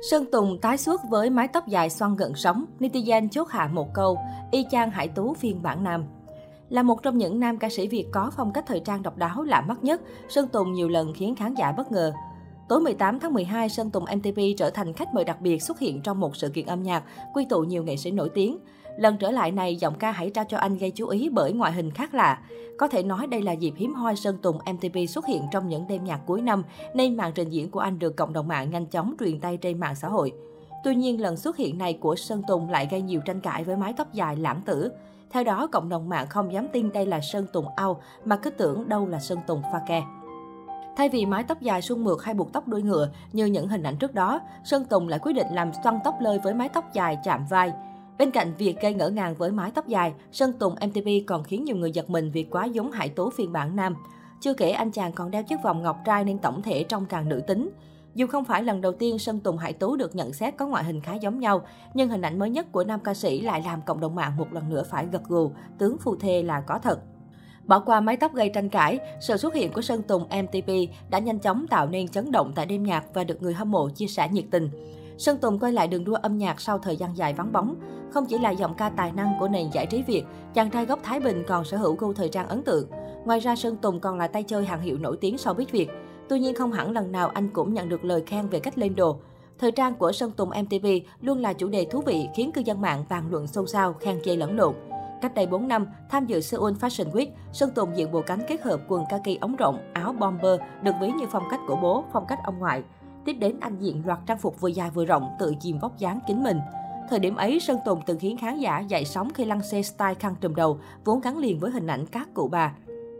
Sơn Tùng tái xuất với mái tóc dài xoăn gần sóng, netizen chốt hạ một câu, y chang Hải Tú phiên bản nam. Là một trong những nam ca sĩ Việt có phong cách thời trang độc đáo lạ mắt nhất, Sơn Tùng nhiều lần khiến khán giả bất ngờ. Tối 18 tháng 12, Sơn Tùng MTP trở thành khách mời đặc biệt xuất hiện trong một sự kiện âm nhạc, quy tụ nhiều nghệ sĩ nổi tiếng. Lần trở lại này, giọng ca Hãy trao cho anh gây chú ý bởi ngoại hình khác lạ. Có thể nói đây là dịp hiếm hoi Sơn Tùng MTP xuất hiện trong những đêm nhạc cuối năm, nên màn trình diễn của anh được cộng đồng mạng nhanh chóng truyền tay trên mạng xã hội. Tuy nhiên, lần xuất hiện này của Sơn Tùng lại gây nhiều tranh cãi với mái tóc dài lãng tử. Theo đó, cộng đồng mạng không dám tin đây là Sơn Tùng ao, mà cứ tưởng đâu là Sơn Tùng pha ke. Thay vì mái tóc dài suôn mượt hay buộc tóc đuôi ngựa như những hình ảnh trước đó, Sơn Tùng lại quyết định làm xoăn tóc lơi với mái tóc dài chạm vai. Bên cạnh việc gây ngỡ ngàng với mái tóc dài, Sơn Tùng MTV còn khiến nhiều người giật mình vì quá giống Hải Tố phiên bản nam. Chưa kể anh chàng còn đeo chiếc vòng ngọc trai nên tổng thể trông càng nữ tính. Dù không phải lần đầu tiên Sơn Tùng Hải Tú được nhận xét có ngoại hình khá giống nhau, nhưng hình ảnh mới nhất của nam ca sĩ lại làm cộng đồng mạng một lần nữa phải gật gù, tướng phu thê là có thật. Bỏ qua mái tóc gây tranh cãi, sự xuất hiện của Sơn Tùng MTP đã nhanh chóng tạo nên chấn động tại đêm nhạc và được người hâm mộ chia sẻ nhiệt tình. Sơn Tùng quay lại đường đua âm nhạc sau thời gian dài vắng bóng. Không chỉ là giọng ca tài năng của nền giải trí Việt, chàng trai gốc Thái Bình còn sở hữu gu thời trang ấn tượng. Ngoài ra, Sơn Tùng còn là tay chơi hàng hiệu nổi tiếng sau biết Việt. Tuy nhiên không hẳn lần nào anh cũng nhận được lời khen về cách lên đồ. Thời trang của Sơn Tùng MTV luôn là chủ đề thú vị khiến cư dân mạng bàn luận xôn xao, khen chê lẫn lộn. Cách đây 4 năm, tham dự Seoul Fashion Week, Sơn Tùng diện bộ cánh kết hợp quần kaki ống rộng, áo bomber được ví như phong cách của bố, phong cách ông ngoại. Tiếp đến anh diện loạt trang phục vừa dài vừa rộng, tự chìm vóc dáng kính mình. Thời điểm ấy, Sơn Tùng từng khiến khán giả dậy sóng khi lăng xê style khăn trùm đầu, vốn gắn liền với hình ảnh các cụ bà.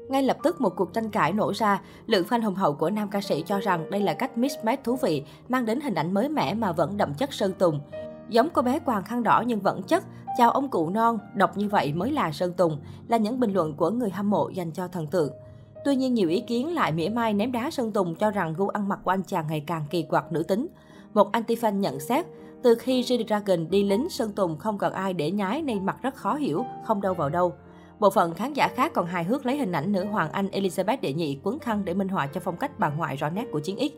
Ngay lập tức một cuộc tranh cãi nổ ra, lượng fan hùng hậu của nam ca sĩ cho rằng đây là cách mismatch thú vị, mang đến hình ảnh mới mẻ mà vẫn đậm chất Sơn Tùng. Giống cô bé quàng khăn đỏ nhưng vẫn chất, chào ông cụ non, đọc như vậy mới là Sơn Tùng, là những bình luận của người hâm mộ dành cho thần tượng. Tuy nhiên nhiều ý kiến lại mỉa mai ném đá Sơn Tùng cho rằng gu ăn mặc của anh chàng ngày càng kỳ quặc nữ tính. Một anti-fan nhận xét, từ khi G-Dragon đi lính, Sơn Tùng không còn ai để nhái nên mặt rất khó hiểu, không đâu vào đâu. Bộ phận khán giả khác còn hài hước lấy hình ảnh nữ hoàng Anh Elizabeth đệ nhị quấn khăn để minh họa cho phong cách bà ngoại rõ nét của chiến X.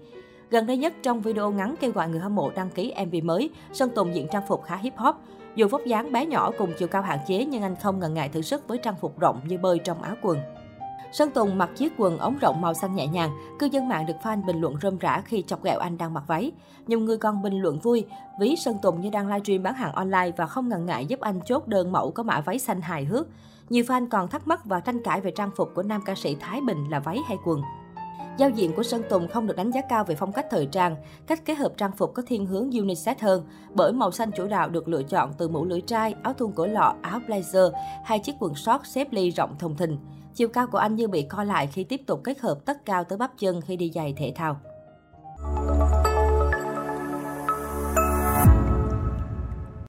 Gần đây nhất trong video ngắn kêu gọi người hâm mộ đăng ký MV mới, Sơn Tùng diện trang phục khá hip hop. Dù vóc dáng bé nhỏ cùng chiều cao hạn chế nhưng anh không ngần ngại thử sức với trang phục rộng như bơi trong áo quần. Sơn Tùng mặc chiếc quần ống rộng màu xanh nhẹ nhàng, cư dân mạng được fan bình luận rơm rã khi chọc ghẹo anh đang mặc váy. Nhiều người còn bình luận vui, ví Sơn Tùng như đang livestream bán hàng online và không ngần ngại giúp anh chốt đơn mẫu có mã váy xanh hài hước. Nhiều fan còn thắc mắc và tranh cãi về trang phục của nam ca sĩ Thái Bình là váy hay quần. Giao diện của Sơn Tùng không được đánh giá cao về phong cách thời trang, cách kết hợp trang phục có thiên hướng unisex hơn, bởi màu xanh chủ đạo được lựa chọn từ mũ lưỡi trai, áo thun cổ lọ, áo blazer, hai chiếc quần short xếp ly rộng thùng thình. Chiều cao của anh như bị co lại khi tiếp tục kết hợp tất cao tới bắp chân khi đi giày thể thao.